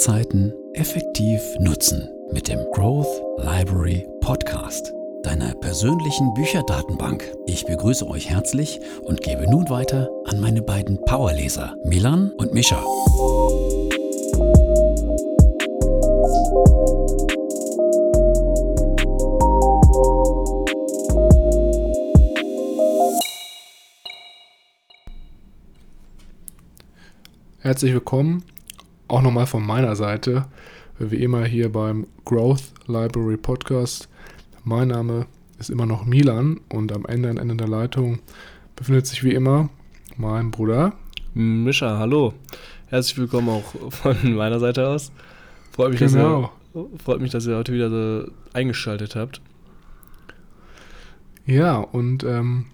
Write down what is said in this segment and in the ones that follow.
Zeiten effektiv nutzen mit dem Growth Library Podcast, deiner persönlichen Bücherdatenbank. Ich begrüße euch herzlich und gebe nun weiter an meine beiden Powerleser, Milan und Mischa. Herzlich willkommen, auch nochmal von meiner Seite, wie immer hier beim Growth Library Podcast. Mein Name ist immer noch Milan und am Ende, am Ende der Leitung befindet sich wie immer mein Bruder. Mischa, hallo. Herzlich willkommen auch von meiner Seite aus. Freut mich, genau. dass, ihr, freut mich dass ihr heute wieder so eingeschaltet habt. Ja, und ähm,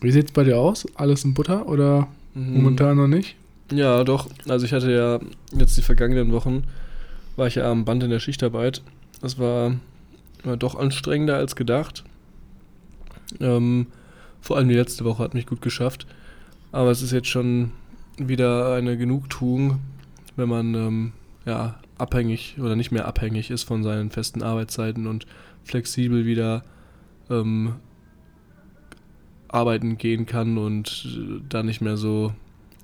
wie sieht es bei dir aus? Alles in Butter oder Mhm. Momentan noch nicht? Ja, doch. Also ich hatte ja jetzt die vergangenen Wochen, war ich ja am Band in der Schichtarbeit. Das war, war doch anstrengender als gedacht. Ähm, vor allem die letzte Woche hat mich gut geschafft. Aber es ist jetzt schon wieder eine Genugtuung, wenn man ähm, ja, abhängig oder nicht mehr abhängig ist von seinen festen Arbeitszeiten und flexibel wieder ähm, arbeiten gehen kann und da nicht mehr so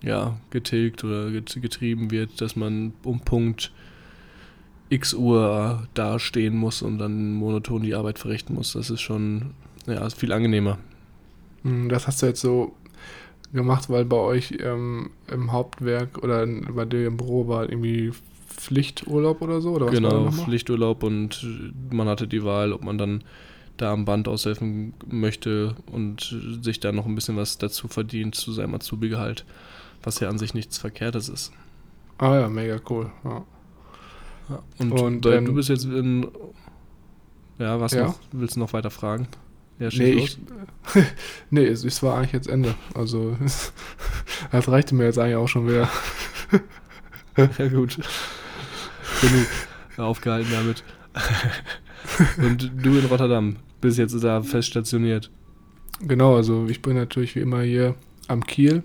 ja, getilgt oder getrieben wird, dass man um Punkt x Uhr dastehen muss und dann monoton die Arbeit verrichten muss. Das ist schon ja, ist viel angenehmer. Hm, das hast du jetzt so gemacht, weil bei euch ähm, im Hauptwerk oder bei dir im Büro war irgendwie Pflichturlaub oder so? Oder genau, Pflichturlaub und man hatte die Wahl, ob man dann da am Band aushelfen möchte und sich da noch ein bisschen was dazu verdient zu seinem Azubi-Gehalt, was ja an sich nichts Verkehrtes ist. Ah ja, mega cool. Ja. Ja, und, und ähm, du bist jetzt in. Ja, was ja? noch? Willst du noch weiter fragen? Ja, nee, ich, nee, es, es, war eigentlich jetzt Ende. Also, das reichte mir jetzt eigentlich auch schon wieder. ja, gut. Genug aufgehalten damit. und du in Rotterdam bist jetzt da fest stationiert. Genau, also ich bin natürlich wie immer hier am Kiel.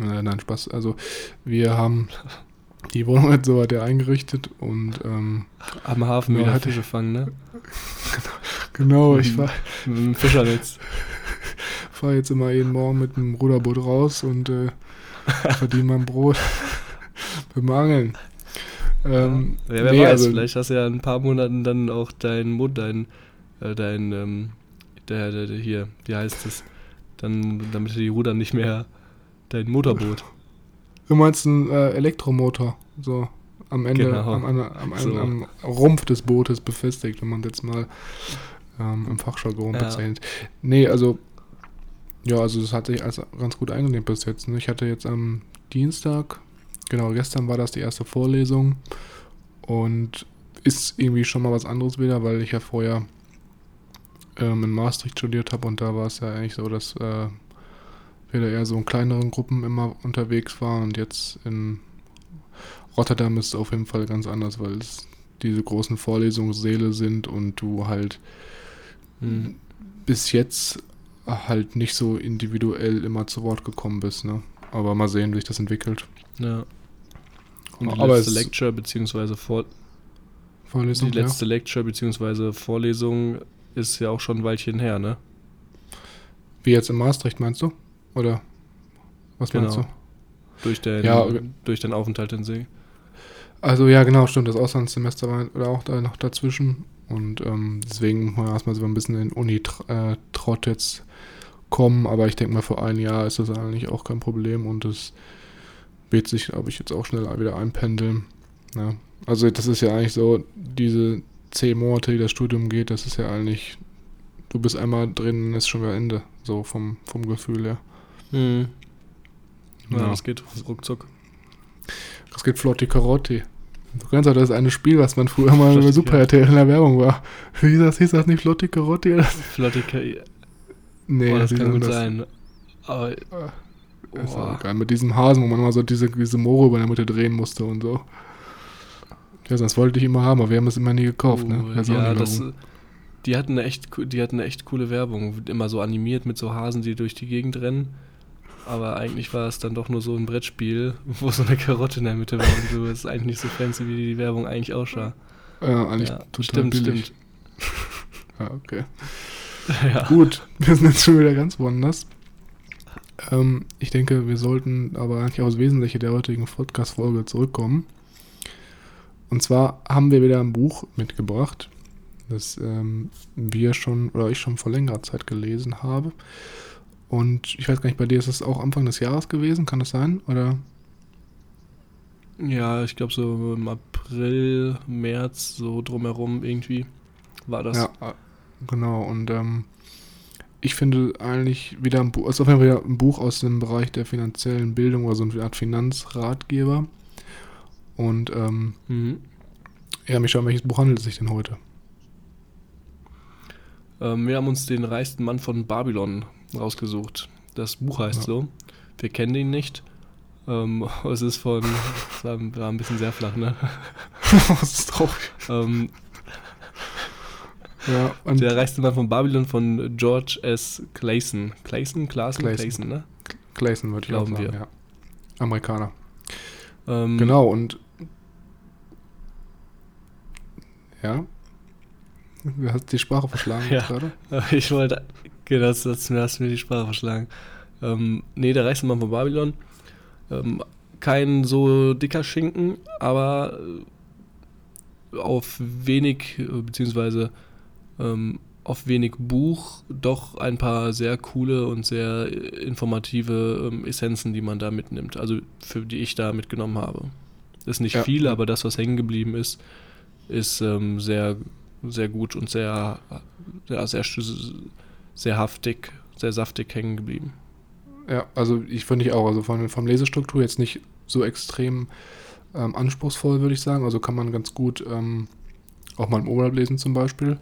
Äh, nein, Spaß. Also wir haben die Wohnung jetzt so ja eingerichtet und ähm, am Hafen wieder Fische fangen, ne? genau, ich war mit dem Fischernetz. fahre jetzt immer jeden Morgen mit dem Ruderboot raus und äh, verdiene mein Brot beim Angeln. Ähm, ja, wer nee, weiß, also, vielleicht hast du ja in ein paar Monaten dann auch deinen Mund, dein, äh, dein, ähm, der, der, der, hier, wie heißt es, dann, damit die Ruder nicht mehr dein Motorboot. Du meinst einen äh, Elektromotor, so am Ende, genau. am, am, am, so. am, Rumpf des Bootes befestigt, wenn man jetzt mal ähm, im Fachjargon ja. bezeichnet. Nee, also, ja, also das hat sich als ganz gut eingelehnt bis jetzt. Ne? Ich hatte jetzt am Dienstag Genau, gestern war das die erste Vorlesung und ist irgendwie schon mal was anderes wieder, weil ich ja vorher ähm, in Maastricht studiert habe und da war es ja eigentlich so, dass äh, wir da eher so in kleineren Gruppen immer unterwegs waren und jetzt in Rotterdam ist es auf jeden Fall ganz anders, weil es diese großen Vorlesungssäle sind und du halt mhm. bis jetzt halt nicht so individuell immer zu Wort gekommen bist, ne? Aber mal sehen, wie sich das entwickelt. Ja. Und die Aber letzte Lecture beziehungsweise Vor Vorlesung, die letzte ja. Lecture beziehungsweise Vorlesung ist ja auch schon ein Weilchen her, ne? Wie jetzt in Maastricht meinst du? Oder was genau. meinst du? Durch den, ja, durch den Aufenthalt in See. Also ja, genau, stimmt. Das Auslandssemester war oder auch da noch dazwischen. Und ähm, deswegen muss man erstmal so ein bisschen in Uni-Trott äh, jetzt kommen. Aber ich denke mal, für ein Jahr ist das eigentlich auch kein Problem. Und es wird sich, glaube ich, jetzt auch schnell wieder einpendeln. Ja. Also das ist ja eigentlich so, diese zehn Monate, die das Studium geht, das ist ja eigentlich, du bist einmal drin, ist schon wieder Ende, so vom, vom Gefühl her. Mhm. Ja, ja, das geht ruckzuck. Das geht flotti Karotti. Du kannst auch das eine Spiel, was man früher mal über Super RTL in der Werbung war. Wie hieß das, hieß das nicht Flotti Karotti? Flotti Karotti. Nee, oh, das kann gut das? sein. Aber. Ist auch geil. Mit diesem Hasen, wo man immer so diese, diese Moore über der Mitte drehen musste und so. Ja, das wollte ich immer haben, aber wir haben es immer nie gekauft, ne? Oh, ja, das, die hatten, eine echt, die hatten eine echt coole Werbung. Immer so animiert mit so Hasen, die durch die Gegend rennen. Aber eigentlich war es dann doch nur so ein Brettspiel, wo so eine Karotte in der Mitte war und so. Das ist eigentlich nicht so fancy, wie die Werbung eigentlich aussah. Ja, eigentlich ja, total stimmt, billig. Stimmt. ja, okay. Ja. Gut, wir sind jetzt schon wieder ganz woanders. Ähm, ich denke, wir sollten aber eigentlich aufs Wesentliche der heutigen Podcast-Folge zurückkommen. Und zwar haben wir wieder ein Buch mitgebracht, das ähm, wir schon oder ich schon vor längerer Zeit gelesen habe. Und ich weiß gar nicht, bei dir ist es auch Anfang des Jahres gewesen, kann das sein? Oder? Ja, ich glaube so im April, März, so drumherum irgendwie war das. Ja, genau. Und ähm, ich finde eigentlich wieder ein Buch, ist auf jeden Fall ein Buch aus dem Bereich der finanziellen Bildung oder so eine Art Finanzratgeber. Und ähm, mhm. ja, mich schauen, welches Buch handelt es sich denn heute? Ähm, wir haben uns den reichsten Mann von Babylon rausgesucht. Das Buch heißt ja. so. Wir kennen ihn nicht. Ähm, es ist von, es war, war, ein bisschen sehr flach, ne? das ist traurig. Ähm, ja, der reichste Mann von Babylon von George S. Clayson. Clayson? Clayson? Clayson, Clayson ne? Clayson würde ich Glauben auch sagen, wir. ja. Amerikaner. Ähm, genau, und ja. Du hast die Sprache verschlagen ja, gerade. Ich wollte, genau, das, das, hast mir die Sprache verschlagen. Ähm, nee, der reichste Mann von Babylon. Ähm, kein so dicker Schinken, aber auf wenig, beziehungsweise ähm, auf wenig Buch doch ein paar sehr coole und sehr informative ähm, Essenzen, die man da mitnimmt. Also für die ich da mitgenommen habe. Ist nicht ja. viel, aber das, was hängen geblieben ist, ist ähm, sehr, sehr gut und sehr, ja, sehr, sehr haftig, sehr saftig hängen geblieben. Ja, also ich finde ich auch, also von, von Lesestruktur jetzt nicht so extrem ähm, anspruchsvoll, würde ich sagen. Also kann man ganz gut ähm, auch mal im Urlaub lesen zum Beispiel.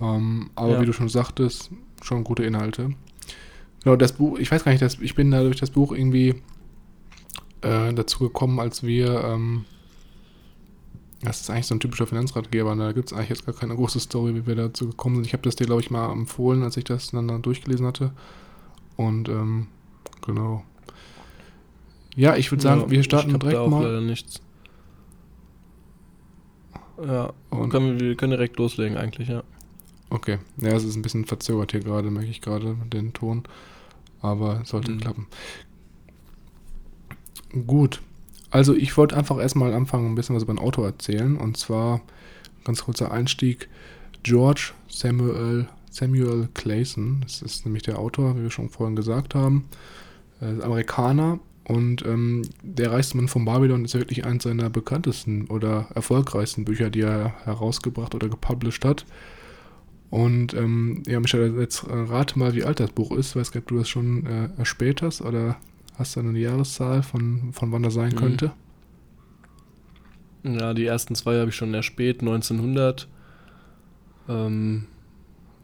Ähm, aber ja. wie du schon sagtest, schon gute Inhalte. Genau, das Buch, ich weiß gar nicht, dass, ich bin da durch das Buch irgendwie äh, dazu gekommen, als wir, ähm, das ist eigentlich so ein typischer Finanzratgeber, da gibt es eigentlich jetzt gar keine große Story, wie wir dazu gekommen sind. Ich habe das dir, glaube ich, mal empfohlen, als ich das dann, durchgelesen hatte. Und ähm, genau. Ja, ich würde sagen, ja, wir starten direkt da mal. Leider nichts. Ja, und können, wir können direkt loslegen eigentlich, ja. Okay, ja, es ist ein bisschen verzögert hier gerade, merke ich gerade den Ton, aber sollte mhm. klappen. Gut, also ich wollte einfach erstmal anfangen, ein bisschen was über ein Auto erzählen und zwar ganz kurzer Einstieg. George Samuel, Samuel Clayson, das ist nämlich der Autor, wie wir schon vorhin gesagt haben, ist Amerikaner und ähm, der reichste Mann von Babylon ist wirklich eines seiner bekanntesten oder erfolgreichsten Bücher, die er herausgebracht oder gepublished hat. Und ähm, ja, Michael, jetzt äh, rate mal, wie alt das Buch ist. Weiß gar nicht, ob du das schon äh, erspäht hast oder hast du eine Jahreszahl von, von wann das sein mhm. könnte? Ja, die ersten zwei habe ich schon erspäht, 1900. Ähm,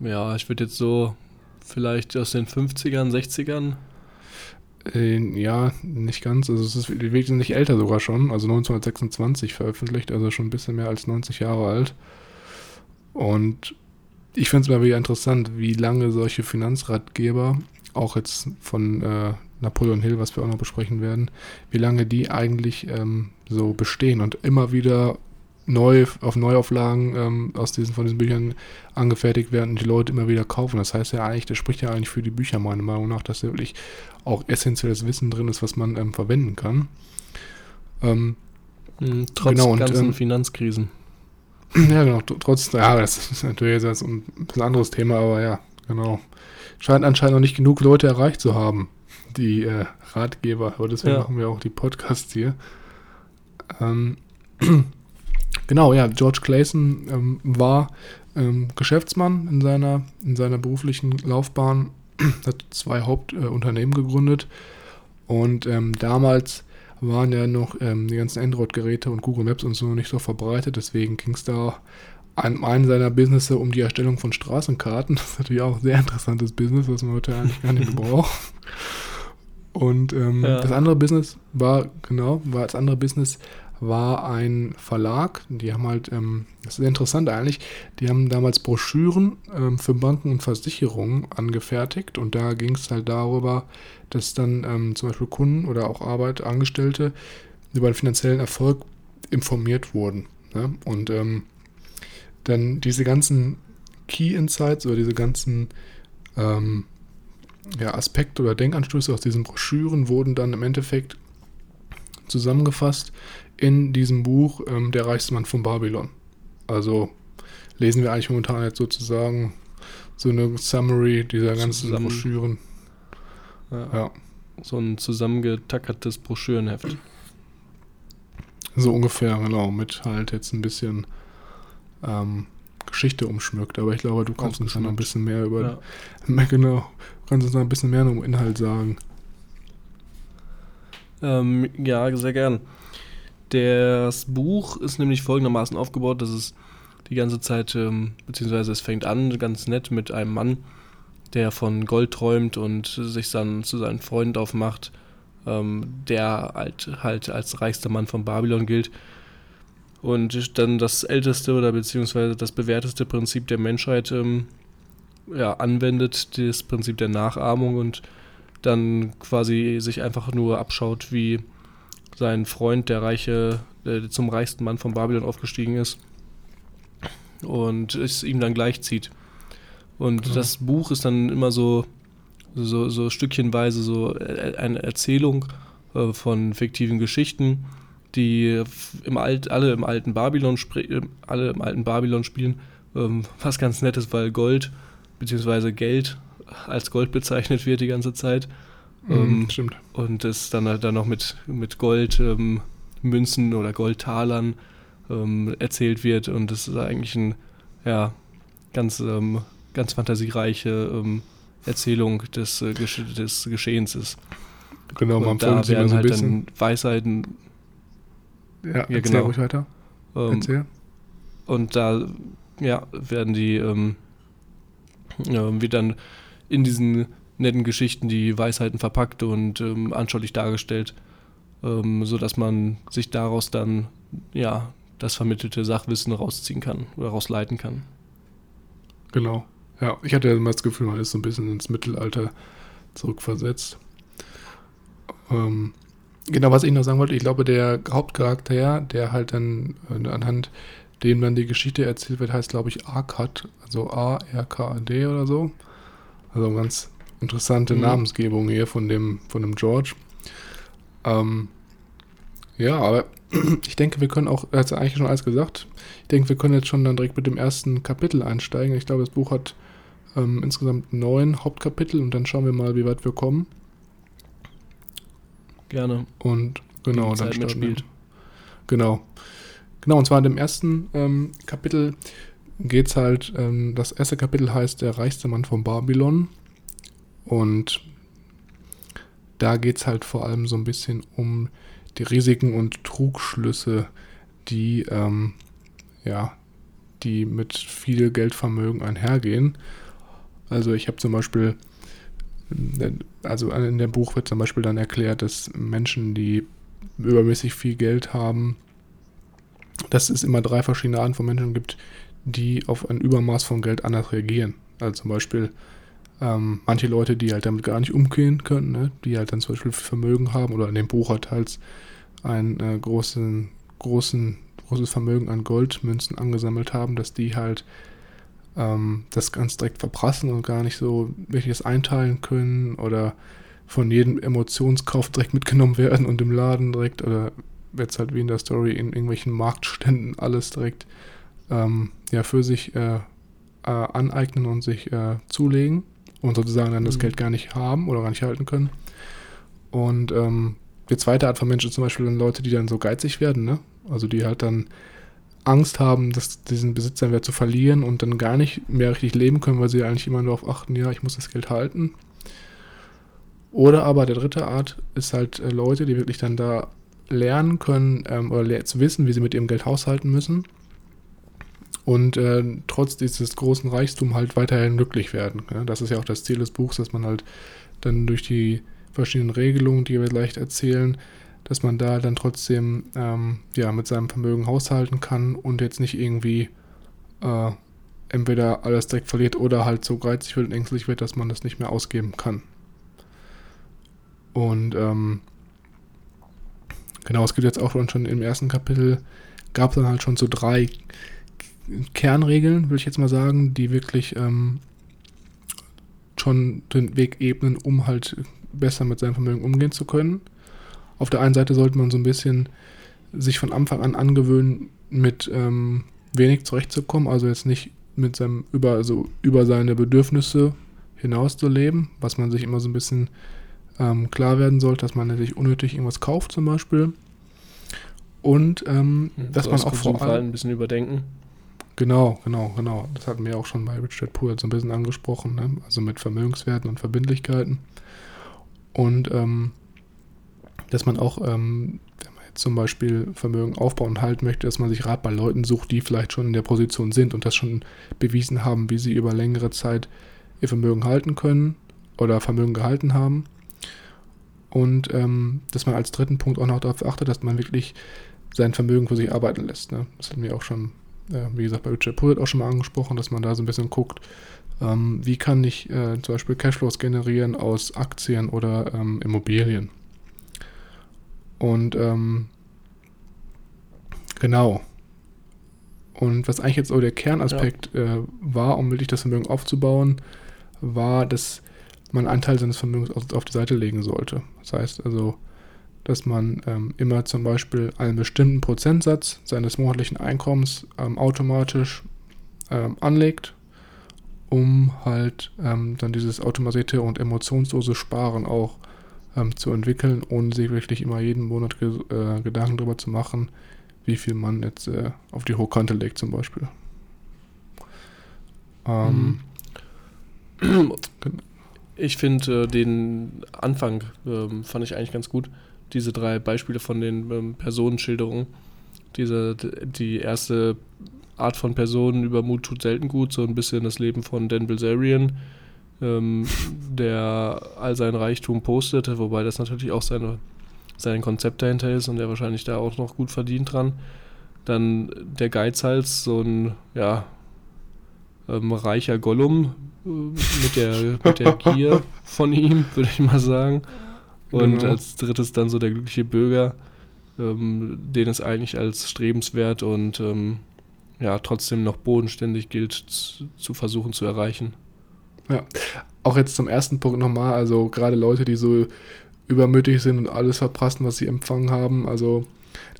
ja, ich würde jetzt so vielleicht aus den 50ern, 60ern. Äh, ja, nicht ganz. Also es ist wesentlich älter sogar schon. Also 1926 veröffentlicht, also schon ein bisschen mehr als 90 Jahre alt. Und ich finde es mal wieder interessant, wie lange solche Finanzratgeber, auch jetzt von äh, Napoleon Hill, was wir auch noch besprechen werden, wie lange die eigentlich ähm, so bestehen und immer wieder neu auf Neuauflagen ähm, aus diesen von diesen Büchern angefertigt werden und die Leute immer wieder kaufen. Das heißt ja eigentlich, das spricht ja eigentlich für die Bücher meiner Meinung nach, dass da wirklich auch essentielles Wissen drin ist, was man ähm, verwenden kann. Ähm, mhm, Trotz genau, ganzen ähm, Finanzkrisen. Ja, genau. Trotz, ja, das ist natürlich jetzt ein anderes Thema, aber ja, genau. Scheint anscheinend noch nicht genug Leute erreicht zu haben, die äh, Ratgeber. Aber deswegen ja. machen wir auch die Podcasts hier. Ähm, genau, ja, George Clayson ähm, war ähm, Geschäftsmann in seiner, in seiner beruflichen Laufbahn, hat zwei Hauptunternehmen äh, gegründet und ähm, damals waren ja noch ähm, die ganzen Android-Geräte und Google Maps und so nicht so verbreitet. Deswegen ging es da an einem seiner Businesses um die Erstellung von Straßenkarten. Das ist natürlich auch ein sehr interessantes Business, was man heute eigentlich gar nicht mehr braucht. Und ähm, ja. das andere Business war, genau, war das andere Business war ein Verlag, die haben halt, ähm, das ist interessant eigentlich, die haben damals Broschüren ähm, für Banken und Versicherungen angefertigt und da ging es halt darüber, dass dann ähm, zum Beispiel Kunden oder auch Arbeit, Angestellte über den finanziellen Erfolg informiert wurden. Ne? Und ähm, dann diese ganzen Key Insights oder diese ganzen ähm, ja, Aspekte oder Denkanstöße aus diesen Broschüren wurden dann im Endeffekt zusammengefasst in diesem Buch ähm, Der reichste Mann von Babylon. Also lesen wir eigentlich momentan jetzt sozusagen so eine Summary dieser ganzen Zusammen Broschüren. Ja. ja. So ein zusammengetackertes Broschürenheft. So ungefähr, genau, mit halt jetzt ein bisschen ähm, Geschichte umschmückt. Aber ich glaube, du kannst uns noch ein bisschen mehr über. Ja. Genau, kannst uns noch ein bisschen mehr um Inhalt sagen. Ähm, ja, sehr gern. Das Buch ist nämlich folgendermaßen aufgebaut, dass es die ganze Zeit, ähm, beziehungsweise es fängt an ganz nett mit einem Mann, der von Gold träumt und sich dann zu seinem Freund aufmacht, ähm, der halt, halt als reichster Mann von Babylon gilt. Und dann das älteste oder beziehungsweise das bewährteste Prinzip der Menschheit ähm, ja, anwendet, das Prinzip der Nachahmung und dann quasi sich einfach nur abschaut, wie sein Freund, der reiche, der zum reichsten Mann von Babylon aufgestiegen ist und es ihm dann gleichzieht. Und genau. das Buch ist dann immer so, so, so stückchenweise so eine Erzählung äh, von fiktiven Geschichten, die im Alt, alle im alten Babylon äh, alle im alten Babylon spielen, ähm, was ganz nett ist, weil Gold bzw. Geld als Gold bezeichnet wird die ganze Zeit. Mhm, ähm, stimmt. Und es dann halt dann noch mit, mit Goldmünzen ähm, oder Goldtalern ähm, erzählt wird. Und das ist eigentlich ein, ja, ganz, ähm, ganz fantasiereiche ähm, Erzählung des, äh, Gesch des Geschehens ist. Genau, man da werden so halt dann Weisheiten. Ja, ja genau. ruhig weiter. Ähm, erzähl. Und da ja, werden die, ähm, ja, wird dann in diesen netten Geschichten die Weisheiten verpackt und ähm, anschaulich dargestellt, ähm, sodass man sich daraus dann ja das vermittelte Sachwissen rausziehen kann oder rausleiten kann. Genau. Ja, ich hatte immer das Gefühl, man ist so ein bisschen ins Mittelalter zurückversetzt. Ähm, genau, was ich noch sagen wollte, ich glaube, der Hauptcharakter, der halt dann äh, anhand dem dann die Geschichte erzählt wird, heißt, glaube ich, Arkad, also A-R-K-A-D oder so. Also ganz interessante mhm. Namensgebung hier von dem, von dem George. Ähm, ja, aber ich denke, wir können auch, er hat eigentlich schon alles gesagt. Ich denke, wir können jetzt schon dann direkt mit dem ersten Kapitel einsteigen. Ich glaube, das Buch hat ähm, insgesamt neun Hauptkapitel und dann schauen wir mal, wie weit wir kommen. Gerne. Und genau, dann spielt. Genau. Genau, und zwar in dem ersten ähm, Kapitel geht es halt, ähm, das erste Kapitel heißt Der reichste Mann von Babylon. Und da geht es halt vor allem so ein bisschen um die Risiken und Trugschlüsse, die, ähm, ja, die mit viel Geldvermögen einhergehen. Also ich habe zum Beispiel, also in dem Buch wird zum Beispiel dann erklärt, dass Menschen, die übermäßig viel Geld haben, dass es immer drei verschiedene Arten von Menschen gibt, die auf ein Übermaß von Geld anders reagieren. Also zum Beispiel ähm, manche Leute, die halt damit gar nicht umgehen können, ne? die halt dann zum Beispiel Vermögen haben oder in dem Buch hat halt ein äh, großen, großen, großes Vermögen an Goldmünzen angesammelt haben, dass die halt ähm, das ganz direkt verprassen und gar nicht so wirklich das einteilen können oder von jedem Emotionskauf direkt mitgenommen werden und im Laden direkt oder wird es halt wie in der Story in irgendwelchen Marktständen alles direkt ähm, ja für sich äh, äh, aneignen und sich äh, zulegen und sozusagen dann das mhm. Geld gar nicht haben oder gar nicht halten können. Und ähm, die zweite Art von Menschen zum Beispiel dann Leute, die dann so geizig werden, ne? Also die halt dann Angst haben, dass diesen Besitzerwert zu verlieren und dann gar nicht mehr richtig leben können, weil sie eigentlich immer darauf achten, ja, ich muss das Geld halten. Oder aber der dritte Art ist halt äh, Leute, die wirklich dann da lernen können ähm, oder jetzt wissen, wie sie mit ihrem Geld haushalten müssen und äh, trotz dieses großen Reichtums halt weiterhin glücklich werden. Ja? Das ist ja auch das Ziel des Buchs, dass man halt dann durch die verschiedenen Regelungen, die wir gleich erzählen, dass man da dann trotzdem ähm, ja, mit seinem Vermögen haushalten kann und jetzt nicht irgendwie äh, entweder alles direkt verliert oder halt so geizig wird und ängstlich wird, dass man das nicht mehr ausgeben kann. Und ähm, genau, es gibt jetzt auch schon im ersten Kapitel, gab es dann halt schon so drei Kernregeln, würde ich jetzt mal sagen, die wirklich ähm, schon den Weg ebnen, um halt besser mit seinem Vermögen umgehen zu können. Auf der einen Seite sollte man so ein bisschen sich von Anfang an angewöhnen, mit ähm, wenig zurechtzukommen, also jetzt nicht mit seinem über, also über seine Bedürfnisse hinaus zu leben, was man sich immer so ein bisschen ähm, klar werden sollte, dass man sich unnötig irgendwas kauft zum Beispiel. Und ähm, hm, dass man auch vor allem ein bisschen überdenken. Genau, genau, genau. Das hatten wir auch schon bei Richard Poole so ein bisschen angesprochen, ne? also mit Vermögenswerten und Verbindlichkeiten. Und ähm, dass man auch, ähm, wenn man jetzt zum Beispiel Vermögen aufbauen und halten möchte, dass man sich Rat bei Leuten sucht, die vielleicht schon in der Position sind und das schon bewiesen haben, wie sie über längere Zeit ihr Vermögen halten können oder Vermögen gehalten haben. Und ähm, dass man als dritten Punkt auch noch darauf achtet, dass man wirklich sein Vermögen für sich arbeiten lässt. Ne? Das hatten wir auch schon äh, wie gesagt, bei Richard Pullett auch schon mal angesprochen, dass man da so ein bisschen guckt, ähm, wie kann ich äh, zum Beispiel Cashflows generieren aus Aktien oder ähm, Immobilien. Und ähm, genau. Und was eigentlich jetzt so der Kernaspekt ja. äh, war, um wirklich das Vermögen aufzubauen, war, dass man einen Anteil seines Vermögens auf die Seite legen sollte. Das heißt also, dass man ähm, immer zum Beispiel einen bestimmten Prozentsatz seines monatlichen Einkommens ähm, automatisch ähm, anlegt, um halt ähm, dann dieses automatisierte und emotionslose Sparen auch ähm, zu entwickeln, ohne sich wirklich immer jeden Monat ge äh, Gedanken darüber zu machen, wie viel man jetzt äh, auf die Hochkante legt zum Beispiel. Ähm, mhm. Ich finde äh, den Anfang ähm, fand ich eigentlich ganz gut diese drei Beispiele von den ähm, Personenschilderungen. Diese, die erste Art von Personen Übermut tut selten gut, so ein bisschen das Leben von Dan Bilzerian, ähm, der all sein Reichtum postete, wobei das natürlich auch seine, sein Konzept dahinter ist und der wahrscheinlich da auch noch gut verdient dran. Dann der Geizhals, so ein, ja, ähm, reicher Gollum mit, der, mit der Gier von ihm, würde ich mal sagen. Und genau. als drittes dann so der glückliche Bürger, ähm, den es eigentlich als strebenswert und ähm, ja, trotzdem noch bodenständig gilt zu, zu versuchen zu erreichen. Ja, auch jetzt zum ersten Punkt nochmal, also gerade Leute, die so übermütig sind und alles verprassen, was sie empfangen haben, also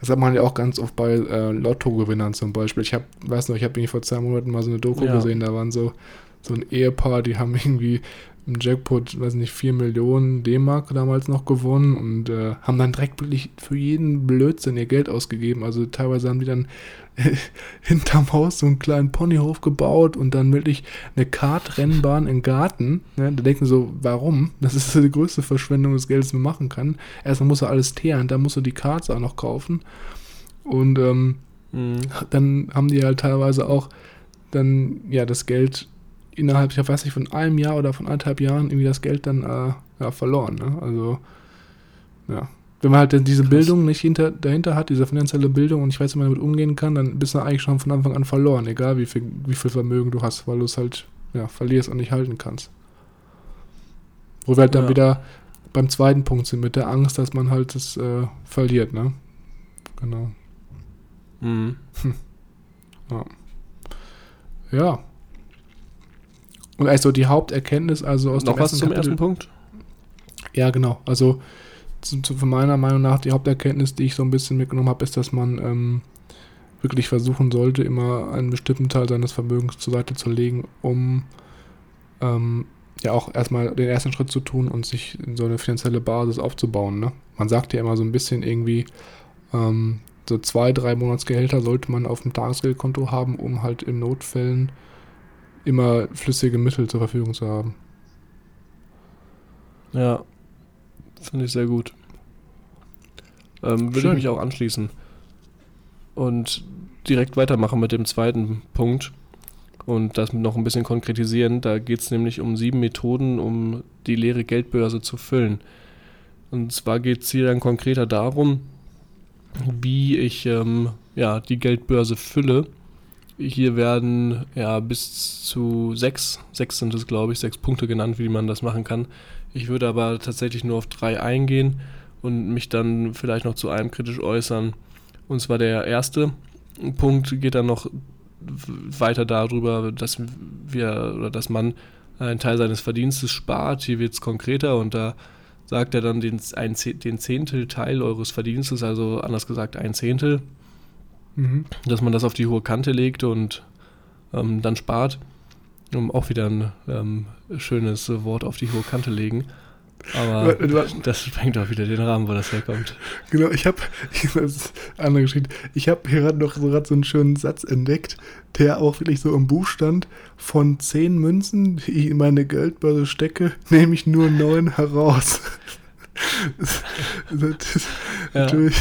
das hat man ja auch ganz oft bei äh, Lottogewinnern zum Beispiel. Ich habe, weiß noch, ich habe vor zwei Monaten mal so eine Doku ja. gesehen, da waren so so ein Ehepaar, die haben irgendwie im Jackpot, weiß nicht, 4 Millionen D-Mark damals noch gewonnen und äh, haben dann direkt wirklich für jeden Blödsinn ihr Geld ausgegeben. Also teilweise haben die dann äh, hinterm Haus so einen kleinen Ponyhof gebaut und dann wirklich eine Kartrennbahn im Garten. Ne? Da denken so, warum? Das ist die größte Verschwendung des Geldes, die man machen kann. Erstmal muss er alles teeren, dann muss er die Karts auch noch kaufen. Und ähm, mhm. dann haben die halt teilweise auch dann ja das Geld innerhalb, ich weiß nicht, von einem Jahr oder von anderthalb Jahren irgendwie das Geld dann äh, ja, verloren. Ne? Also, ja. Wenn man halt diese Krass. Bildung nicht hinter, dahinter hat, diese finanzielle Bildung und ich weiß, wie man damit umgehen kann, dann bist du eigentlich schon von Anfang an verloren, egal wie viel, wie viel Vermögen du hast, weil du es halt ja, verlierst und nicht halten kannst. Wo wir halt dann wieder beim zweiten Punkt sind, mit der Angst, dass man halt es äh, verliert, ne? Genau. Mhm. Hm. Ja. Ja, und also die Haupterkenntnis, also aus Noch dem was zum Kapitel, ersten Punkt? Ja, genau. Also zu, zu, von meiner Meinung nach die Haupterkenntnis, die ich so ein bisschen mitgenommen habe, ist, dass man ähm, wirklich versuchen sollte, immer einen bestimmten Teil seines Vermögens zur Seite zu legen, um ähm, ja auch erstmal den ersten Schritt zu tun und sich so eine finanzielle Basis aufzubauen. Ne? Man sagt ja immer so ein bisschen irgendwie, ähm, so zwei, drei Monatsgehälter sollte man auf dem Tagesgeldkonto haben, um halt in Notfällen immer flüssige Mittel zur Verfügung zu haben. Ja, finde ich sehr gut. Ähm, würde ich mich auch anschließen. Und direkt weitermachen mit dem zweiten Punkt und das noch ein bisschen konkretisieren. Da geht es nämlich um sieben Methoden, um die leere Geldbörse zu füllen. Und zwar geht es hier dann konkreter darum, wie ich ähm, ja, die Geldbörse fülle. Hier werden ja bis zu sechs, sechs sind es glaube ich, sechs Punkte genannt, wie man das machen kann. Ich würde aber tatsächlich nur auf drei eingehen und mich dann vielleicht noch zu einem kritisch äußern. Und zwar der erste Punkt geht dann noch weiter darüber, dass wir oder dass man einen Teil seines Verdienstes spart. Hier wird es konkreter und da sagt er dann den, ein, den Zehntelteil eures Verdienstes, also anders gesagt ein Zehntel, mhm. dass man das auf die hohe Kante legt und ähm, dann spart. Um auch wieder ein ähm, schönes Wort auf die hohe Kante legen. Aber das sprengt auch wieder den Rahmen, wo das herkommt. Genau, ich habe, das andere geschrieben, ich habe hier gerade noch so, grad so einen schönen Satz entdeckt, der auch wirklich so im Buch stand, von zehn Münzen, die ich in meine Geldbörse stecke, nehme ich nur neun heraus. das, das ist ja. natürlich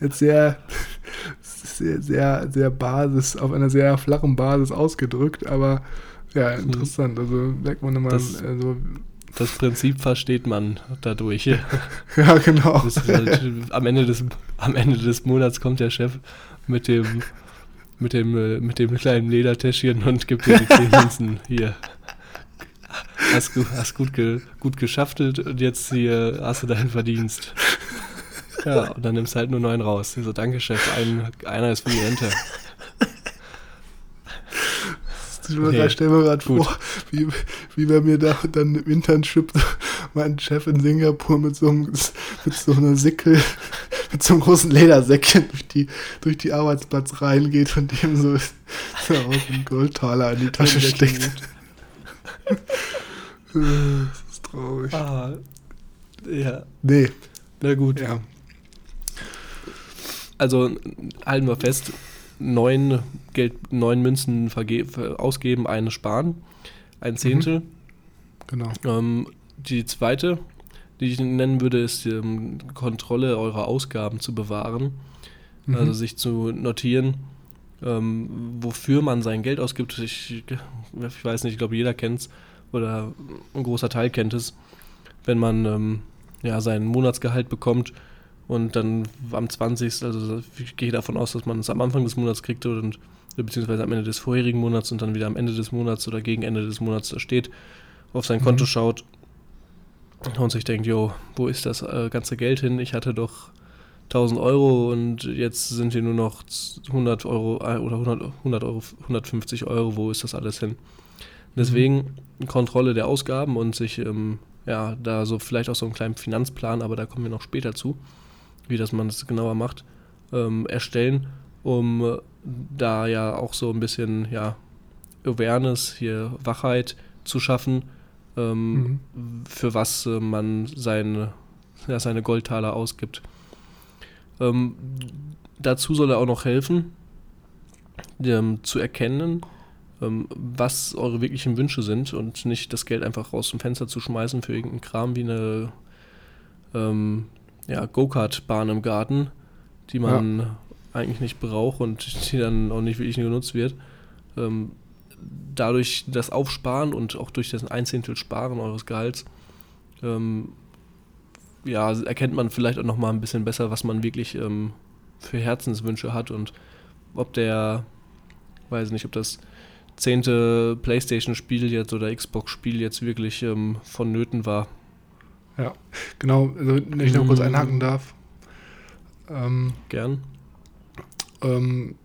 jetzt sehr, sehr, sehr, sehr Basis, auf einer sehr flachen Basis ausgedrückt, aber ja, interessant. Also merkt man immer, also das Prinzip versteht man dadurch. ja, genau. Halt, am, Ende des, am Ende des Monats kommt der Chef mit dem, mit dem, mit dem kleinen Ledertäschchen und gibt dir die 10 Münzen. Hier. Hast, hast gut, ge, gut geschaftelt und jetzt hier hast du deinen Verdienst. Ja, und dann nimmst du halt nur neun raus. So, danke, Chef, ein, einer ist für die Rente. Ich stelle mir gerade vor, wie, wie bei mir da dann im Internship mein Chef in Singapur mit so, einem, mit so einer Sickel, mit so einem großen Ledersäckchen durch die, durch die Arbeitsplatz reingeht und dem so, so aus dem Goldtaler in die Tasche steckt. das ist traurig. Ah, ja. Nee. Na gut. Ja. Also halten wir fest, neun, Geld, neun Münzen ausgeben, eine sparen. Ein mhm. Zehntel. Mhm. Genau. Ähm, die zweite, die ich nennen würde, ist die ähm, Kontrolle eurer Ausgaben zu bewahren. Mhm. Also sich zu notieren, ähm, wofür man sein Geld ausgibt. Ich, ich weiß nicht, ich glaube, jeder kennt es oder ein großer Teil kennt es. Wenn man ähm, ja, sein Monatsgehalt bekommt, und dann am 20. Also ich gehe davon aus, dass man es am Anfang des Monats kriegt und beziehungsweise am Ende des vorherigen Monats und dann wieder am Ende des Monats oder gegen Ende des Monats da steht, auf sein Konto mhm. schaut und sich denkt, jo, wo ist das äh, ganze Geld hin? Ich hatte doch 1000 Euro und jetzt sind hier nur noch 100 Euro äh, oder 100, 100 Euro, 150 Euro, wo ist das alles hin? Deswegen mhm. Kontrolle der Ausgaben und sich, ähm, ja, da so vielleicht auch so einen kleinen Finanzplan, aber da kommen wir noch später zu wie das man das genauer macht, ähm, erstellen, um äh, da ja auch so ein bisschen ja, Awareness, hier Wachheit zu schaffen, ähm, mhm. für was äh, man seine, ja, seine Goldtaler ausgibt. Ähm, dazu soll er auch noch helfen, ähm, zu erkennen, ähm, was eure wirklichen Wünsche sind und nicht das Geld einfach raus zum Fenster zu schmeißen für irgendeinen Kram wie eine ähm, ja, Go-Kart-Bahn im Garten, die man ja. eigentlich nicht braucht und die dann auch nicht wirklich genutzt wird. Ähm, dadurch das Aufsparen und auch durch das Einzehntel Sparen eures Gehalts, ähm, ja, erkennt man vielleicht auch nochmal ein bisschen besser, was man wirklich ähm, für Herzenswünsche hat und ob der, weiß nicht, ob das zehnte Playstation-Spiel jetzt oder Xbox-Spiel jetzt wirklich ähm, vonnöten war. Ja, genau. Also, wenn ich noch kurz einhaken darf. Ähm, Gern. Ähm,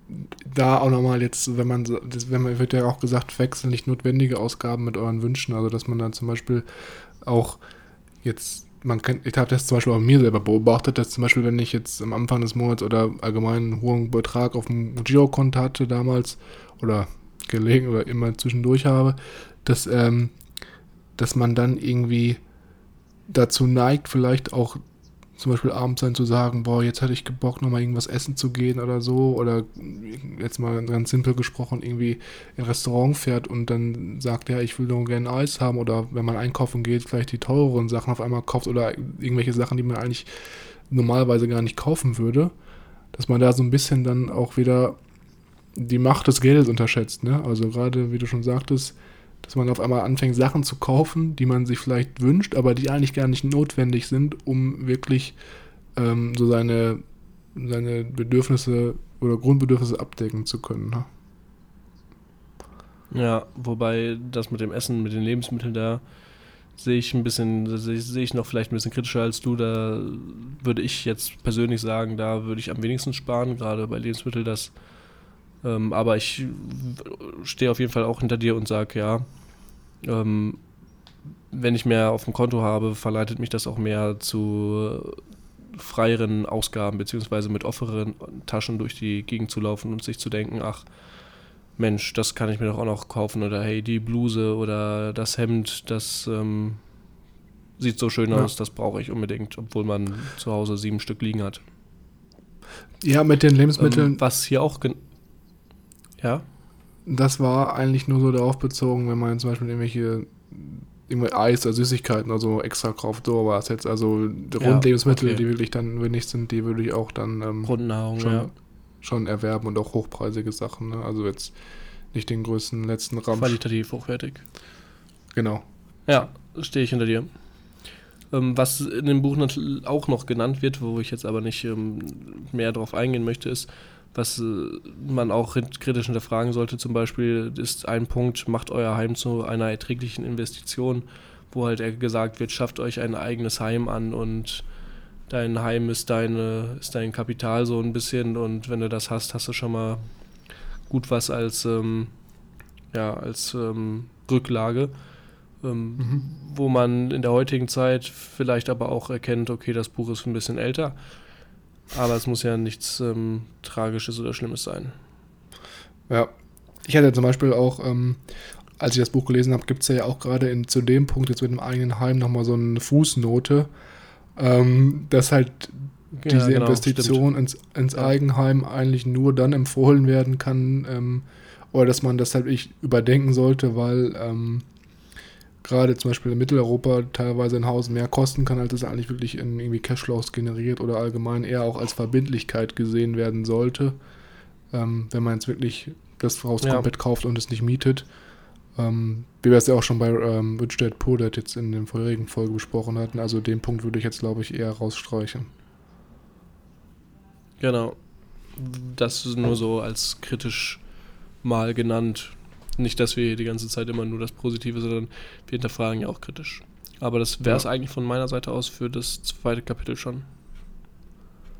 da auch nochmal jetzt, wenn man, das, wenn man, wird ja auch gesagt, wechseln nicht notwendige Ausgaben mit euren Wünschen. Also, dass man dann zum Beispiel auch jetzt, man kann, ich habe das zum Beispiel auch mir selber beobachtet, dass zum Beispiel, wenn ich jetzt am Anfang des Monats oder allgemein einen hohen Betrag auf dem Girokonto hatte damals oder gelegen oder immer zwischendurch habe, dass, ähm, dass man dann irgendwie dazu neigt, vielleicht auch zum Beispiel abends dann zu sagen, boah, jetzt hatte ich Bock, nochmal irgendwas essen zu gehen oder so. Oder jetzt mal ganz simpel gesprochen, irgendwie in ein Restaurant fährt und dann sagt, ja, ich will nur gerne Eis haben. Oder wenn man einkaufen geht, vielleicht die teureren Sachen auf einmal kauft oder irgendwelche Sachen, die man eigentlich normalerweise gar nicht kaufen würde. Dass man da so ein bisschen dann auch wieder die Macht des Geldes unterschätzt. Ne? Also gerade, wie du schon sagtest, dass man auf einmal anfängt, Sachen zu kaufen, die man sich vielleicht wünscht, aber die eigentlich gar nicht notwendig sind, um wirklich ähm, so seine, seine Bedürfnisse oder Grundbedürfnisse abdecken zu können. Ne? Ja, wobei das mit dem Essen, mit den Lebensmitteln da sehe ich ein bisschen, sehe ich noch vielleicht ein bisschen kritischer als du. Da würde ich jetzt persönlich sagen, da würde ich am wenigsten sparen, gerade bei Lebensmitteln. Das, ähm, aber ich stehe auf jeden Fall auch hinter dir und sage, ja, ähm, wenn ich mehr auf dem Konto habe, verleitet mich das auch mehr zu freieren Ausgaben, beziehungsweise mit offeneren Taschen durch die Gegend zu laufen und sich zu denken, ach, Mensch, das kann ich mir doch auch noch kaufen oder hey, die Bluse oder das Hemd, das ähm, sieht so schön ja. aus, das brauche ich unbedingt, obwohl man zu Hause sieben Stück liegen hat. Ja, mit den Lebensmitteln. Ähm, was hier auch. Ja? Das war eigentlich nur so darauf bezogen, wenn man zum Beispiel irgendwelche irgendwie Eis oder Süßigkeiten oder so extra kauft, so war es jetzt. Also Rundlebensmittel, ja, okay. die wirklich dann wenig sind, die würde ich auch dann ähm, Grundnahrung, schon, ja schon erwerben und auch hochpreisige Sachen. Ne? Also jetzt nicht den größten letzten Ramsch. Qualitativ hochwertig. Genau. Ja, stehe ich hinter dir. Ähm, was in dem Buch auch noch genannt wird, wo ich jetzt aber nicht ähm, mehr darauf eingehen möchte, ist, was äh, man auch kritisch hinterfragen sollte, zum Beispiel ist ein Punkt, macht euer Heim zu einer erträglichen Investition, wo halt gesagt wird, schafft euch ein eigenes Heim an und dein Heim ist, deine, ist dein Kapital so ein bisschen und wenn du das hast, hast du schon mal gut was als, ähm, ja, als ähm, Rücklage, ähm, mhm. wo man in der heutigen Zeit vielleicht aber auch erkennt, okay, das Buch ist ein bisschen älter, aber es muss ja nichts ähm, Tragisches oder Schlimmes sein. Ja, ich hatte zum Beispiel auch, ähm, als ich das Buch gelesen habe, gibt es ja auch gerade zu dem Punkt jetzt mit dem eigenen Heim nochmal so eine Fußnote, ähm, dass halt diese ja, genau, Investition ins, ins, Eigenheim eigentlich nur dann empfohlen werden kann ähm, oder dass man das halt wirklich überdenken sollte, weil ähm, gerade zum Beispiel in Mitteleuropa teilweise ein Haus mehr kosten kann, als es eigentlich wirklich in irgendwie Cashflows generiert oder allgemein eher auch als Verbindlichkeit gesehen werden sollte, ähm, wenn man jetzt wirklich das Haus ja. komplett kauft und es nicht mietet. Ähm, wie wir es ja auch schon bei ähm, Rich Dad Poor Dad jetzt in der vorherigen Folge besprochen hatten. Also den Punkt würde ich jetzt, glaube ich, eher rausstreichen. Genau. Das ist nur so als kritisch mal genannt. Nicht, dass wir die ganze Zeit immer nur das Positive, sondern wir hinterfragen ja auch kritisch. Aber das wäre es ja. eigentlich von meiner Seite aus für das zweite Kapitel schon.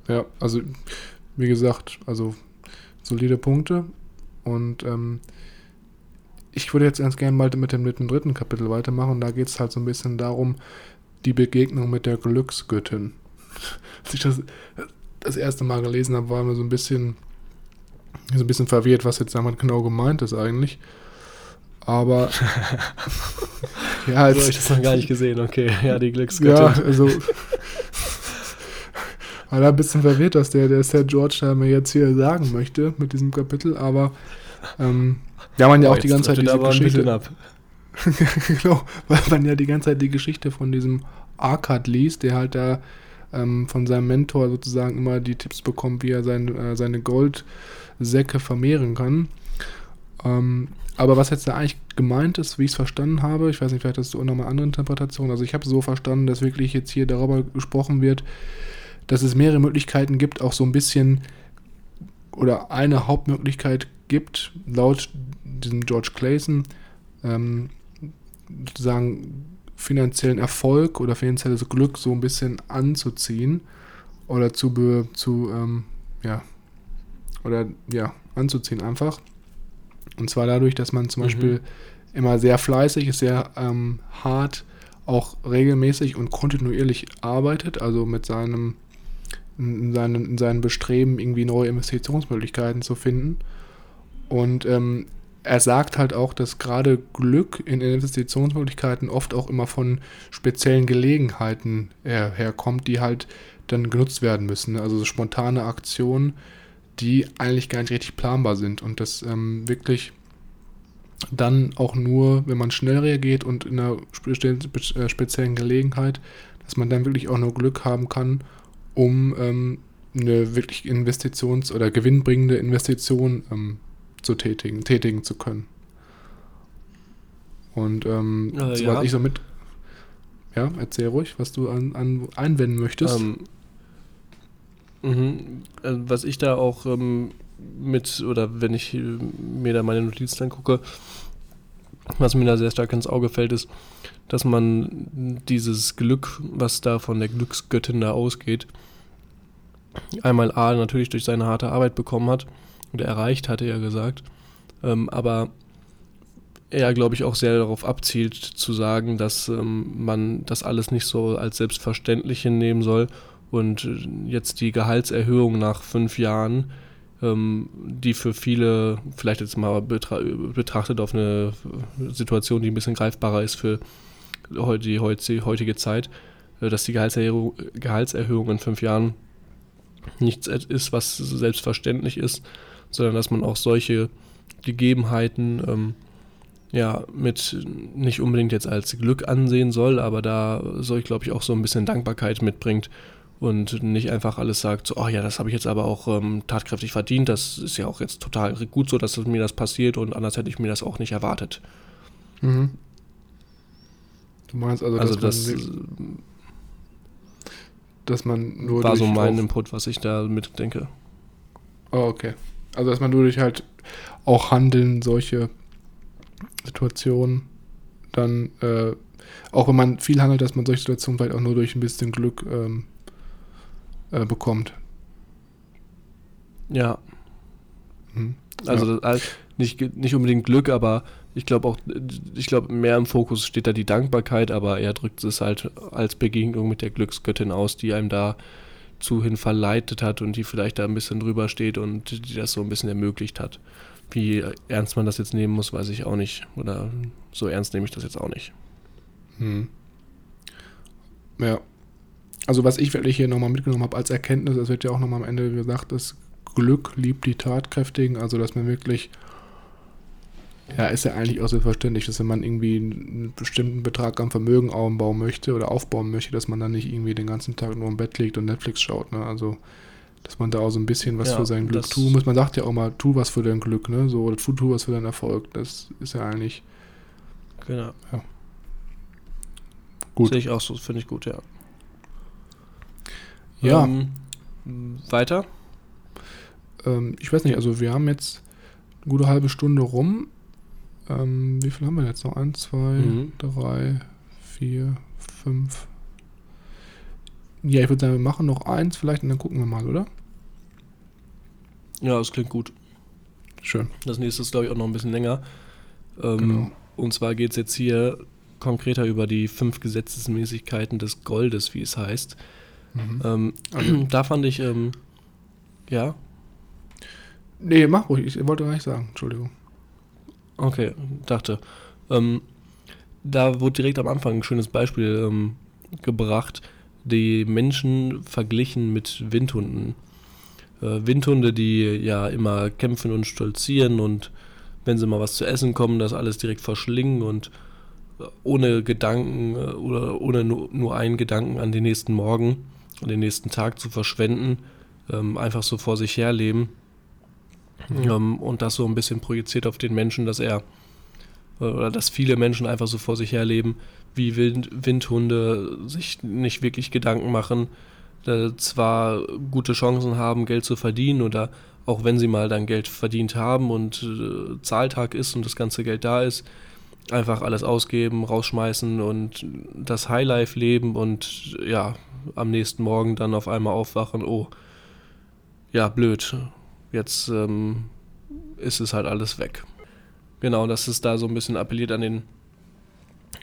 Ja, also wie gesagt, also solide Punkte und ähm, ich würde jetzt ganz gerne mal mit dem, mit dem dritten Kapitel weitermachen. Da geht es halt so ein bisschen darum, die Begegnung mit der Glücksgöttin. Als ich das das erste Mal gelesen habe, war mir so ein bisschen so ein bisschen verwirrt, was jetzt damit genau gemeint ist eigentlich. Aber ja, jetzt, so, ich das noch gar nicht gesehen. Okay, ja, die Glücksgöttin. Ja, also war da ein bisschen verwirrt, dass der, der Sir George da mir jetzt hier sagen möchte mit diesem Kapitel, aber ähm, ja, man ja oh, auch die ganze Zeit diese Geschichte. Ab. genau, weil man ja die ganze Zeit die Geschichte von diesem Arkad liest, der halt da ähm, von seinem Mentor sozusagen immer die Tipps bekommt, wie er sein, äh, seine Goldsäcke vermehren kann. Ähm, aber was jetzt da eigentlich gemeint ist, wie ich es verstanden habe, ich weiß nicht, vielleicht hast du auch nochmal andere Interpretationen. Also ich habe so verstanden, dass wirklich jetzt hier darüber gesprochen wird, dass es mehrere Möglichkeiten gibt, auch so ein bisschen oder eine Hauptmöglichkeit gibt, laut diesem George Clayson, ähm, sozusagen finanziellen Erfolg oder finanzielles Glück so ein bisschen anzuziehen oder zu, be, zu ähm, ja, oder ja, anzuziehen einfach. Und zwar dadurch, dass man zum mhm. Beispiel immer sehr fleißig ist, sehr ähm, hart, auch regelmäßig und kontinuierlich arbeitet, also mit seinem in seinen, in seinen Bestreben, irgendwie neue Investitionsmöglichkeiten zu finden und ähm, er sagt halt auch, dass gerade Glück in Investitionsmöglichkeiten oft auch immer von speziellen Gelegenheiten her herkommt, die halt dann genutzt werden müssen. Also so spontane Aktionen, die eigentlich gar nicht richtig planbar sind und das ähm, wirklich dann auch nur, wenn man schnell reagiert und in einer äh, speziellen Gelegenheit, dass man dann wirklich auch nur Glück haben kann, um ähm, eine wirklich investitions- oder gewinnbringende Investition ähm, zu tätigen, tätigen zu können. Und ähm, äh, so, ja. was ich so mit. Ja, erzähl ruhig, was du an, an einwenden möchtest. Ähm, mh, äh, was ich da auch ähm, mit, oder wenn ich mir da meine Notizen angucke, was mir da sehr stark ins Auge fällt, ist, dass man dieses Glück, was da von der Glücksgöttin da ausgeht, einmal A natürlich durch seine harte Arbeit bekommen hat und erreicht, hatte er gesagt, ähm, aber er, glaube ich, auch sehr darauf abzielt zu sagen, dass ähm, man das alles nicht so als selbstverständlich hinnehmen soll und jetzt die Gehaltserhöhung nach fünf Jahren, ähm, die für viele, vielleicht jetzt mal betra betrachtet auf eine Situation, die ein bisschen greifbarer ist für die heutige Zeit, äh, dass die Gehaltserhöhung, Gehaltserhöhung in fünf Jahren nichts ist, was selbstverständlich ist, sondern dass man auch solche Gegebenheiten ähm, ja mit nicht unbedingt jetzt als Glück ansehen soll, aber da soll ich glaube ich auch so ein bisschen Dankbarkeit mitbringt und nicht einfach alles sagt, so, oh ja, das habe ich jetzt aber auch ähm, tatkräftig verdient, das ist ja auch jetzt total gut so, dass mir das passiert und anders hätte ich mir das auch nicht erwartet. Mhm. Du meinst also, also dass das, man, dass man nur war so mein Input, was ich da mitdenke. Oh, okay. Also, dass man nur durch halt auch Handeln solche Situationen dann, äh, auch wenn man viel handelt, dass man solche Situationen vielleicht auch nur durch ein bisschen Glück ähm, äh, bekommt. Ja. Hm. Also, ja. Das, nicht, nicht unbedingt Glück, aber ich glaube auch, ich glaube, mehr im Fokus steht da die Dankbarkeit, aber er drückt es halt als Begegnung mit der Glücksgöttin aus, die einem da zu hin verleitet hat und die vielleicht da ein bisschen drüber steht und die das so ein bisschen ermöglicht hat. Wie ernst man das jetzt nehmen muss, weiß ich auch nicht. Oder so ernst nehme ich das jetzt auch nicht. Hm. Ja. Also was ich wirklich hier nochmal mitgenommen habe als Erkenntnis, es wird ja auch nochmal am Ende gesagt, das Glück liebt die Tatkräftigen, also dass man wirklich ja, ist ja eigentlich auch selbstverständlich, dass wenn man irgendwie einen bestimmten Betrag am Vermögen aufbauen möchte oder aufbauen möchte, dass man dann nicht irgendwie den ganzen Tag nur im Bett liegt und Netflix schaut. Ne? Also, dass man da auch so ein bisschen was ja, für sein Glück tun muss. Man sagt ja auch mal, tu was für dein Glück, ne? So, oder tu, tu was für deinen Erfolg. Das ist ja eigentlich. Genau. Ja. Gut. Sehe ich auch so, finde ich gut, ja. Ja. Ähm, weiter? Ähm, ich weiß nicht, also wir haben jetzt eine gute halbe Stunde rum. Ähm, wie viel haben wir jetzt noch? Eins, zwei, mhm. drei, vier, fünf. Ja, ich würde sagen, wir machen noch eins vielleicht und dann gucken wir mal, oder? Ja, das klingt gut. Schön. Das nächste ist, glaube ich, auch noch ein bisschen länger. Ähm, genau. Und zwar geht es jetzt hier konkreter über die fünf Gesetzesmäßigkeiten des Goldes, wie es heißt. Mhm. Ähm, also. Da fand ich, ähm, ja. Nee, mach ruhig, ich wollte gar nicht sagen, Entschuldigung. Okay, dachte. Ähm, da wurde direkt am Anfang ein schönes Beispiel ähm, gebracht. Die Menschen verglichen mit Windhunden. Äh, Windhunde, die ja immer kämpfen und stolzieren und wenn sie mal was zu essen kommen, das alles direkt verschlingen und äh, ohne Gedanken äh, oder ohne nur, nur, einen Gedanken an den nächsten Morgen den nächsten Tag zu verschwenden, ähm, einfach so vor sich herleben Mhm. Ähm, und das so ein bisschen projiziert auf den Menschen, dass er oder dass viele Menschen einfach so vor sich herleben, wie Wind, Windhunde sich nicht wirklich Gedanken machen, äh, zwar gute Chancen haben, Geld zu verdienen oder auch wenn sie mal dann Geld verdient haben und äh, Zahltag ist und das ganze Geld da ist, einfach alles ausgeben, rausschmeißen und das Highlife leben und ja, am nächsten Morgen dann auf einmal aufwachen, oh, ja, blöd, Jetzt ähm, ist es halt alles weg. Genau, dass es da so ein bisschen appelliert an den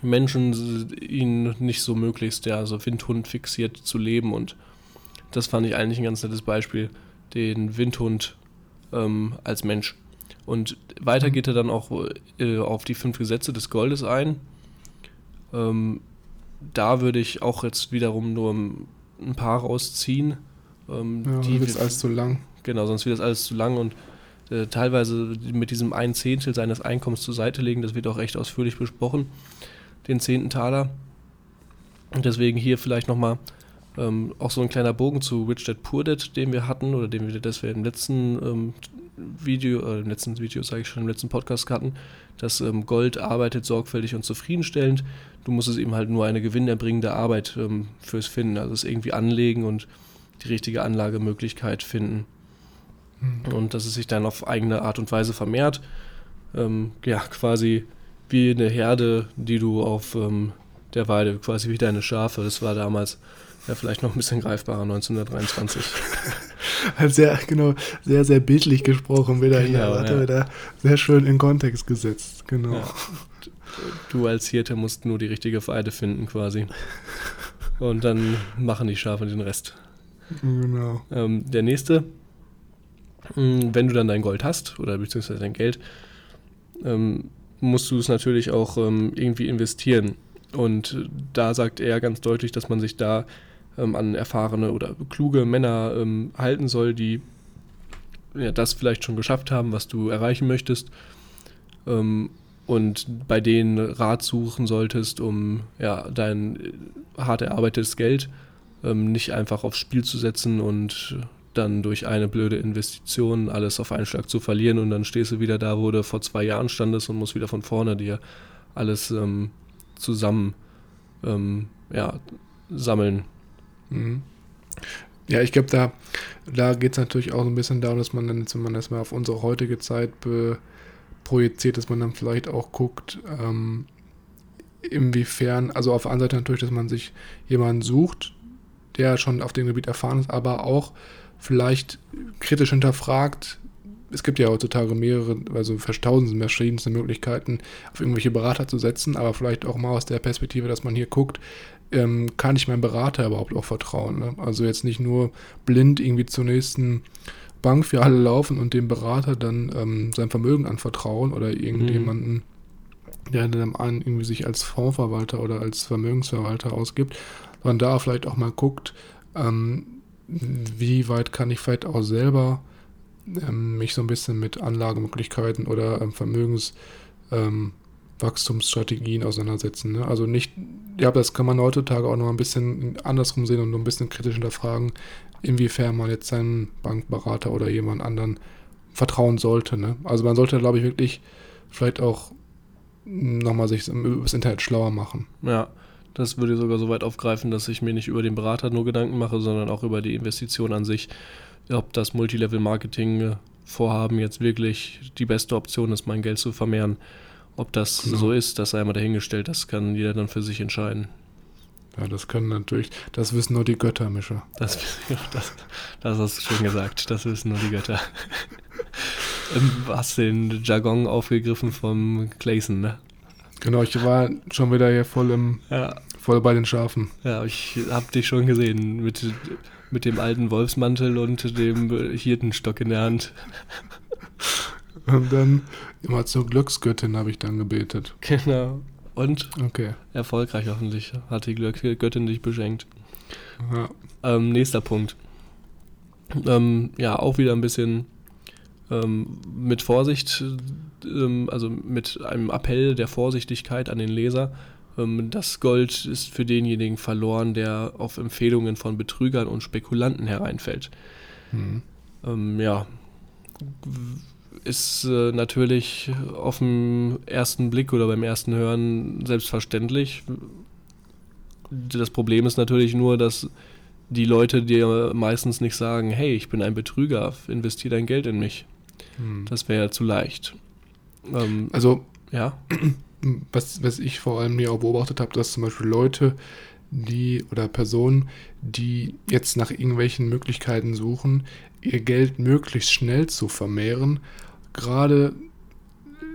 Menschen, ihnen nicht so möglichst ja so Windhund fixiert zu leben und das fand ich eigentlich ein ganz nettes Beispiel, den Windhund ähm, als Mensch. Und weiter geht er dann auch äh, auf die fünf Gesetze des Goldes ein. Ähm, da würde ich auch jetzt wiederum nur ein paar rausziehen. Ähm, ja, die wird alles zu lang. Genau, sonst wird das alles zu lang und äh, teilweise mit diesem ein Zehntel seines Einkommens zur Seite legen, das wird auch recht ausführlich besprochen, den zehnten Taler. Und deswegen hier vielleicht nochmal ähm, auch so ein kleiner Bogen zu Rich Dad Poor Dad, den wir hatten oder den wir, das wir im letzten ähm, Video, äh, im letzten Video sage ich schon, im letzten Podcast hatten, dass ähm, Gold arbeitet sorgfältig und zufriedenstellend. Du musst es eben halt nur eine gewinnerbringende Arbeit ähm, fürs Finden, also es irgendwie anlegen und die richtige Anlagemöglichkeit finden. Mhm. Und dass es sich dann auf eigene Art und Weise vermehrt. Ähm, ja, quasi wie eine Herde, die du auf ähm, der Weide, quasi wie deine Schafe. Das war damals ja vielleicht noch ein bisschen greifbarer, 1923. sehr, genau, sehr, sehr bildlich gesprochen wieder genau, hier. Ja. wieder sehr schön in Kontext gesetzt, genau. Ja. Du als Hirte musst nur die richtige Weide finden, quasi. Und dann machen die Schafe den Rest. Genau. Ähm, der nächste, hm, wenn du dann dein Gold hast, oder beziehungsweise dein Geld, ähm, musst du es natürlich auch ähm, irgendwie investieren. Und da sagt er ganz deutlich, dass man sich da ähm, an erfahrene oder kluge Männer ähm, halten soll, die ja, das vielleicht schon geschafft haben, was du erreichen möchtest. Und bei denen Rat suchen solltest, um ja, dein äh, hart erarbeitetes Geld ähm, nicht einfach aufs Spiel zu setzen und dann durch eine blöde Investition alles auf einen Schlag zu verlieren und dann stehst du wieder da, wo du vor zwei Jahren standest und musst wieder von vorne dir alles ähm, zusammen ähm, ja, sammeln. Mhm. Ja, ich glaube, da, da geht es natürlich auch ein bisschen darum, dass man dann, wenn man das mal auf unsere heutige Zeit projiziert, dass man dann vielleicht auch guckt, ähm, inwiefern, also auf der anderen Seite natürlich, dass man sich jemanden sucht, der schon auf dem Gebiet erfahren ist, aber auch vielleicht kritisch hinterfragt, es gibt ja heutzutage mehrere, also tausende verschiedenste Möglichkeiten, auf irgendwelche Berater zu setzen, aber vielleicht auch mal aus der Perspektive, dass man hier guckt, ähm, kann ich meinem Berater überhaupt auch vertrauen. Ne? Also jetzt nicht nur blind irgendwie zur nächsten Bank für alle laufen und dem Berater dann ähm, sein Vermögen anvertrauen oder irgendjemanden, mhm. der dann einen irgendwie sich als Fondsverwalter oder als Vermögensverwalter ausgibt, sondern da vielleicht auch mal guckt, ähm, wie weit kann ich vielleicht auch selber ähm, mich so ein bisschen mit Anlagemöglichkeiten oder ähm, Vermögenswachstumsstrategien ähm, auseinandersetzen. Ne? Also nicht, ja, das kann man heutzutage auch noch ein bisschen andersrum sehen und ein bisschen kritisch hinterfragen, inwiefern man jetzt seinen Bankberater oder jemand anderen vertrauen sollte. Ne? Also man sollte, glaube ich, wirklich vielleicht auch nochmal sich über das Internet schlauer machen. Ja, das würde sogar so weit aufgreifen, dass ich mir nicht über den Berater nur Gedanken mache, sondern auch über die Investition an sich ob das Multilevel-Marketing-Vorhaben jetzt wirklich die beste Option ist, mein Geld zu vermehren. Ob das genau. so ist, das sei einmal dahingestellt, das kann jeder dann für sich entscheiden. Ja, das können natürlich, das wissen nur die Götter, Mischa. Das, das, das hast du schön gesagt, das wissen nur die Götter. Du hast den Jargon aufgegriffen vom Clayson, ne? Genau, ich war schon wieder hier voll im, ja. voll bei den Schafen. Ja, ich hab dich schon gesehen mit mit dem alten Wolfsmantel und dem Hirtenstock in der Hand. Und dann immer zur Glücksgöttin habe ich dann gebetet. Genau. Und okay. erfolgreich hoffentlich hat die Göttin dich beschenkt. Ähm, nächster Punkt. Ähm, ja, auch wieder ein bisschen ähm, mit Vorsicht, ähm, also mit einem Appell der Vorsichtigkeit an den Leser. Ähm, das Gold ist für denjenigen verloren, der auf Empfehlungen von Betrügern und Spekulanten hereinfällt. Mhm. Ähm, ja, ist äh, natürlich auf den ersten Blick oder beim ersten Hören selbstverständlich. Das Problem ist natürlich nur, dass die Leute dir meistens nicht sagen, hey, ich bin ein Betrüger, investiere dein Geld in mich. Hm. Das wäre ja zu leicht. Ähm, also, ja was, was ich vor allem hier auch beobachtet habe, dass zum Beispiel Leute, die oder Personen, die jetzt nach irgendwelchen Möglichkeiten suchen, ihr Geld möglichst schnell zu vermehren, gerade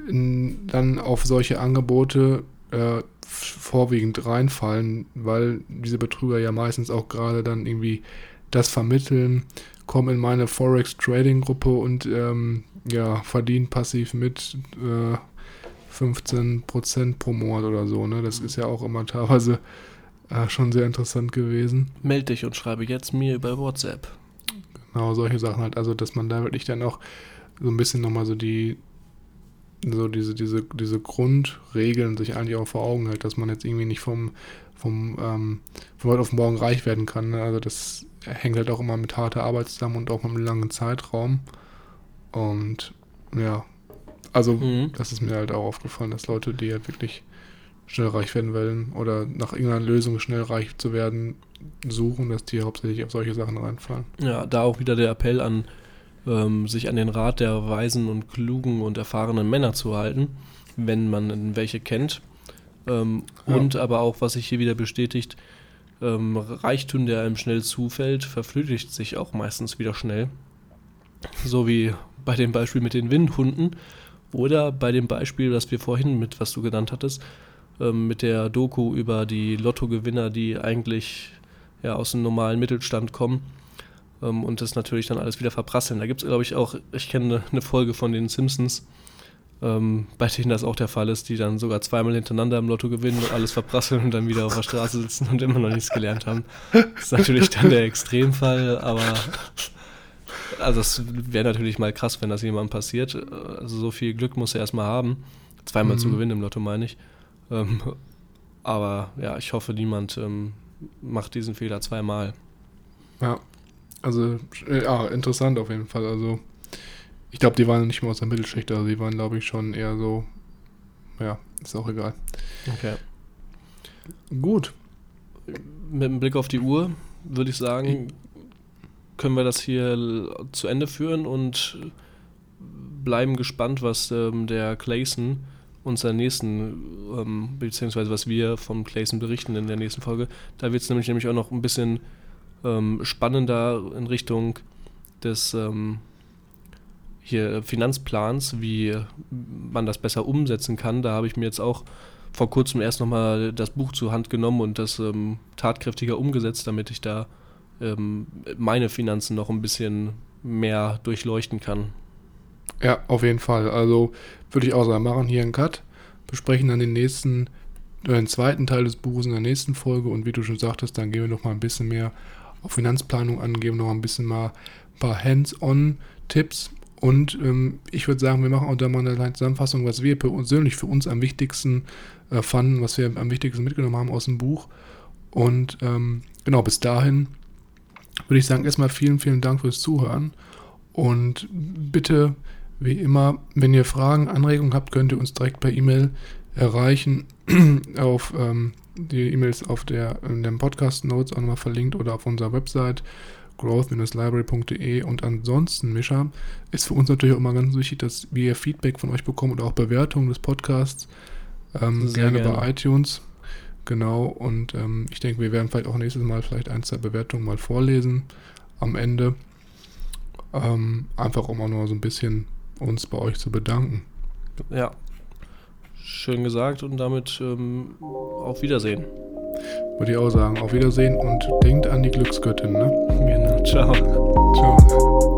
dann auf solche Angebote äh, vorwiegend reinfallen, weil diese Betrüger ja meistens auch gerade dann irgendwie das vermitteln, kommen in meine Forex Trading Gruppe und ähm, ja, verdienen passiv mit, äh, 15% pro Monat oder so. Ne? Das ist ja auch immer teilweise äh, schon sehr interessant gewesen. Meld dich und schreibe jetzt mir über WhatsApp. Genau, solche Sachen halt. Also, dass man da wirklich dann auch so ein bisschen nochmal so die, so diese, diese, diese Grundregeln sich eigentlich auch vor Augen hält, dass man jetzt irgendwie nicht vom, vom, ähm, von heute auf morgen reich werden kann. Ne? Also, das hängt halt auch immer mit harter Arbeit zusammen und auch mit einem langen Zeitraum. Und ja, also mhm. das ist mir halt auch aufgefallen, dass Leute, die halt wirklich schnell reich werden wollen oder nach irgendeiner Lösung schnell reich zu werden, suchen, dass die hauptsächlich auf solche Sachen reinfallen. Ja, da auch wieder der Appell an, ähm, sich an den Rat der weisen und klugen und erfahrenen Männer zu halten, wenn man welche kennt. Ähm, ja. Und aber auch, was sich hier wieder bestätigt, ähm, Reichtum, der einem schnell zufällt, verflüchtigt sich auch meistens wieder schnell. So wie bei dem Beispiel mit den Windhunden oder bei dem Beispiel, das wir vorhin mit, was du genannt hattest, ähm, mit der Doku über die Lottogewinner, die eigentlich ja, aus dem normalen Mittelstand kommen ähm, und das natürlich dann alles wieder verprasseln. Da gibt es, glaube ich, auch, ich kenne eine Folge von den Simpsons, ähm, bei denen das auch der Fall ist, die dann sogar zweimal hintereinander im Lotto gewinnen und alles verprasseln und dann wieder auf der Straße sitzen und immer noch nichts gelernt haben. Das ist natürlich dann der Extremfall, aber also es wäre natürlich mal krass, wenn das jemandem passiert. Also so viel Glück muss er erstmal haben. Zweimal mhm. zu gewinnen im Lotto, meine ich. Ähm, aber ja, ich hoffe, niemand ähm, macht diesen Fehler zweimal. Ja, also ja, interessant auf jeden Fall. Also ich glaube, die waren nicht mehr aus der Mittelschicht, also die waren, glaube ich, schon eher so, ja, ist auch egal. Okay. Gut. Mit dem Blick auf die Uhr würde ich sagen, können wir das hier zu Ende führen und bleiben gespannt, was ähm, der Clayson uns der nächsten, ähm, beziehungsweise was wir vom Clayson berichten in der nächsten Folge. Da wird es nämlich, nämlich auch noch ein bisschen ähm, spannender in Richtung des ähm, hier Finanzplans, wie man das besser umsetzen kann. Da habe ich mir jetzt auch vor kurzem erst nochmal das Buch zur Hand genommen und das ähm, tatkräftiger umgesetzt, damit ich da ähm, meine Finanzen noch ein bisschen mehr durchleuchten kann. Ja, auf jeden Fall. Also würde ich auch sagen, machen hier einen Cut, besprechen dann den nächsten, den zweiten Teil des Buches in der nächsten Folge und wie du schon sagtest, dann gehen wir noch mal ein bisschen mehr auf Finanzplanung an, geben noch ein bisschen mal ein paar Hands-on-Tipps und ähm, ich würde sagen, wir machen auch da mal eine Zusammenfassung, was wir persönlich für uns am wichtigsten äh, fanden, was wir am wichtigsten mitgenommen haben aus dem Buch. Und ähm, genau, bis dahin würde ich sagen, erstmal vielen, vielen Dank fürs Zuhören. Und bitte, wie immer, wenn ihr Fragen, Anregungen habt, könnt ihr uns direkt per E-Mail erreichen. auf ähm, die E-Mails auf der in den Podcast Notes auch nochmal verlinkt oder auf unserer Website growth-library.de und ansonsten, Mischa, ist für uns natürlich auch immer ganz wichtig, dass wir Feedback von euch bekommen oder auch Bewertungen des Podcasts. Ähm, gerne, gerne, bei iTunes. Genau, und ähm, ich denke, wir werden vielleicht auch nächstes Mal vielleicht ein, zwei Bewertungen mal vorlesen am Ende. Ähm, einfach um auch nur so ein bisschen uns bei euch zu bedanken. Ja, schön gesagt und damit ähm, auf Wiedersehen. Würde ich auch sagen, auf Wiedersehen und denkt an die Glücksgöttin, ne? Genau, ciao. Ciao.